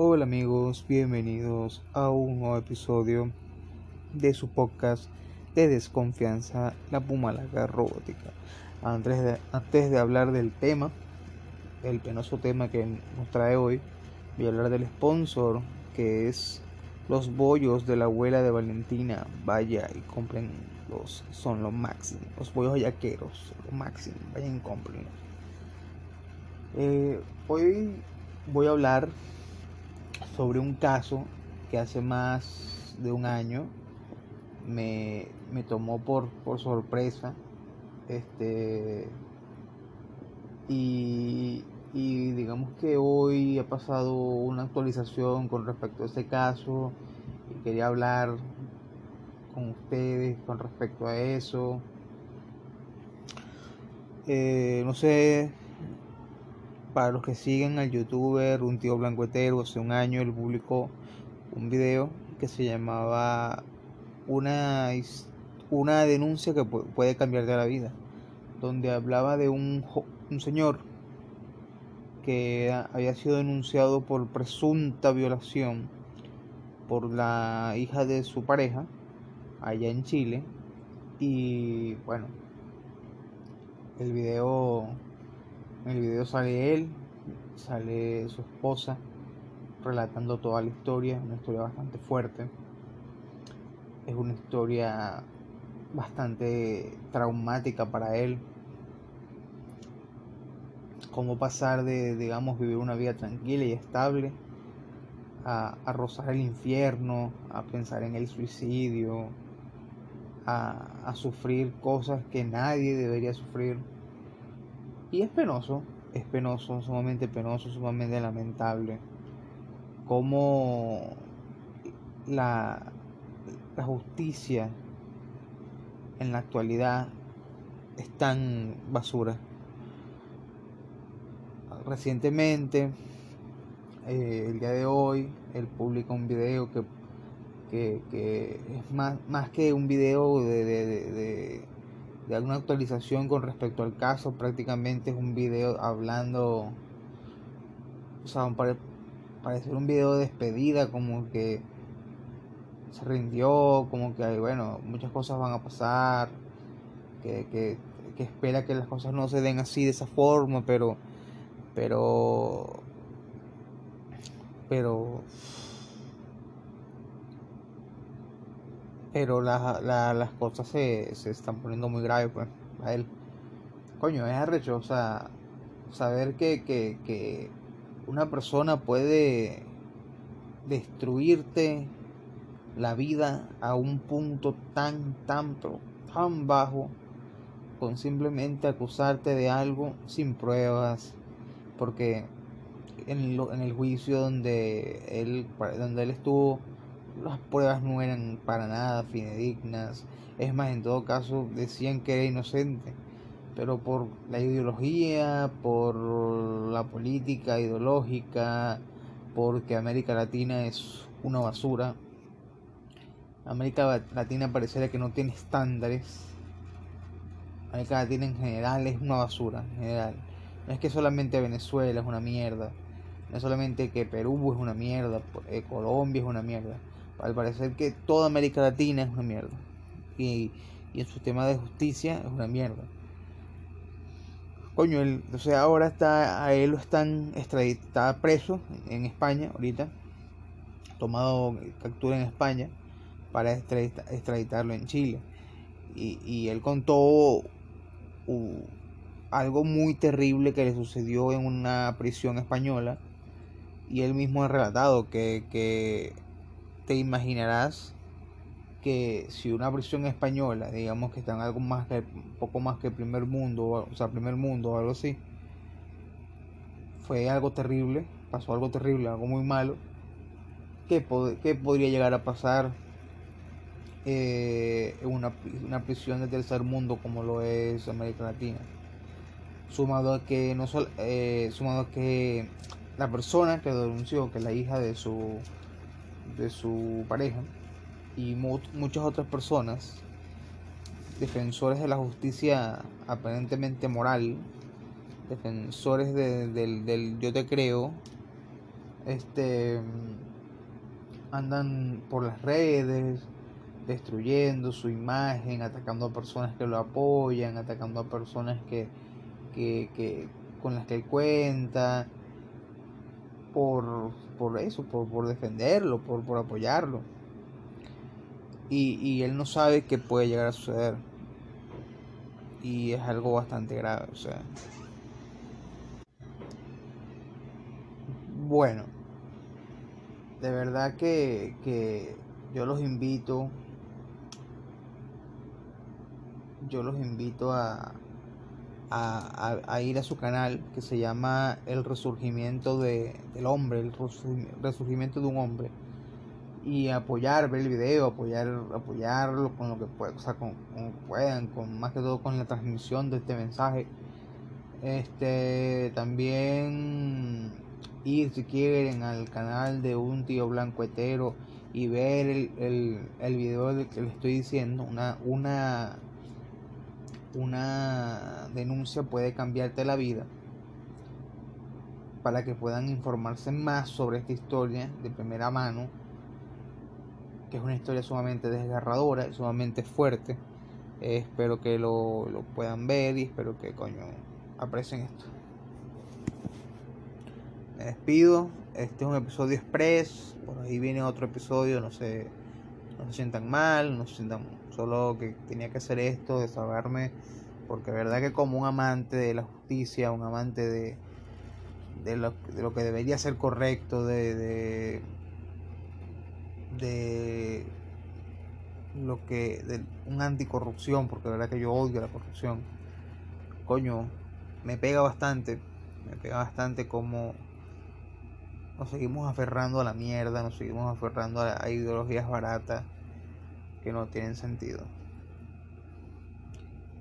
Hola amigos, bienvenidos a un nuevo episodio de su podcast de desconfianza, la Pumalaga robótica. Antes de, antes de hablar del tema, el penoso tema que nos trae hoy, voy a hablar del sponsor que es los bollos de la abuela de Valentina. Vaya y compren los, son los máximos, los bollos yaqueros, los máximos, vayan y compren. Eh, hoy voy a hablar sobre un caso que hace más de un año me, tomó por, por sorpresa. Este, y, y digamos que hoy ha pasado una actualización con respecto a este caso y quería hablar con ustedes con respecto a eso. Eh, no sé para los que siguen al youtuber, un tío blancuetero, hace un año él publicó un video que se llamaba una, una denuncia que puede cambiarte la vida, donde hablaba de un, un señor que había sido denunciado por presunta violación por la hija de su pareja allá en Chile. Y bueno el video en el video sale él, sale su esposa relatando toda la historia, una historia bastante fuerte. Es una historia bastante traumática para él. Cómo pasar de, digamos, vivir una vida tranquila y estable a, rozar el infierno, a pensar en el suicidio, a, a sufrir cosas que nadie debería sufrir y es penoso, es penoso, sumamente penoso, sumamente lamentable. Cómo la, la justicia en la actualidad es tan basura. Recientemente, eh, el día de hoy, él publica un video que, que, es más, más que un video de de alguna actualización con respecto al caso. Prácticamente es un video hablando, o sea, parece un video de despedida, como que se rindió, como que, bueno, muchas cosas van a pasar, que, que, que espera que las cosas no se den así, de esa forma, pero, pero, pero pero las cosas se, están poniendo muy graves pues a él. Coño es arrecho o sea saber que, que, una persona puede destruirte la vida a un punto tan tan tan bajo con simplemente acusarte de algo sin pruebas porque en, en el juicio donde él donde él estuvo las pruebas no eran para nada fidedignas. Es más, en todo caso decían que era inocente. Pero por la ideología, por la política ideológica, porque América Latina es una basura. América Latina pareciera que no tiene estándares. América Latina en general es una basura, en general. No es que solamente Venezuela es una mierda. No es solamente que Perú es una mierda, eh, Colombia es una mierda al parecer que toda América Latina es una mierda. Y, y en su tema de justicia es una mierda. Coño, él, o sea, ahora está, a él lo están está preso en España ahorita, tomado captura en España para extraditarlo en Chile. Y, y él contó algo muy terrible que le sucedió en una prisión española. Y él mismo ha relatado que, que te imaginarás que si una prisión española, digamos que está en algo más que, poco más que primer mundo, o sea, primer mundo o algo así, fue algo terrible, pasó algo terrible, algo muy malo, ¿qué, podría llegar a pasar eh, una, una, prisión de tercer mundo como lo es América Latina? Sumado a que no eh, sumado a que la persona que denunció que la hija de su de su pareja y muchas otras personas, defensores de la justicia aparentemente moral, defensores del yo te creo, este andan por las redes destruyendo su imagen, atacando a personas que lo apoyan, atacando a personas que, que, con las que él cuenta, por, por eso, por, por defenderlo, por, por apoyarlo. Y, y él no sabe qué puede llegar a suceder. Y es algo bastante grave, o sea. Bueno, de verdad que, que yo los invito yo los invito a, a, ir a su canal que se llama El Resurgimiento de, del Hombre, el Resurgimiento de un Hombre. Y apoyar, ver el video, apoyar, apoyarlo con lo que puedan, o sea, con, puedan, con más que todo con la transmisión de este mensaje. Este también ir si quieren al canal de un tío blanco hetero y ver el, el, el video que le estoy diciendo, una, una una denuncia puede cambiarte la vida para que puedan informarse más sobre esta historia de primera mano, que es una historia sumamente desgarradora y sumamente fuerte. Eh, espero que lo, lo, puedan ver y espero que coño aprecien esto. Me despido. Este es un episodio express. Por ahí viene otro episodio. No se, no se sientan mal. No se sientan solo que tenía que hacer esto, desahogarme, porque verdad que como un amante de la justicia, un amante de, de, lo, de lo que debería ser correcto, de, de, lo que, de un anticorrupción, porque verdad que yo odio la corrupción, coño, me pega bastante, me pega bastante como nos seguimos aferrando a la mierda, nos seguimos aferrando a ideologías baratas que no tienen sentido.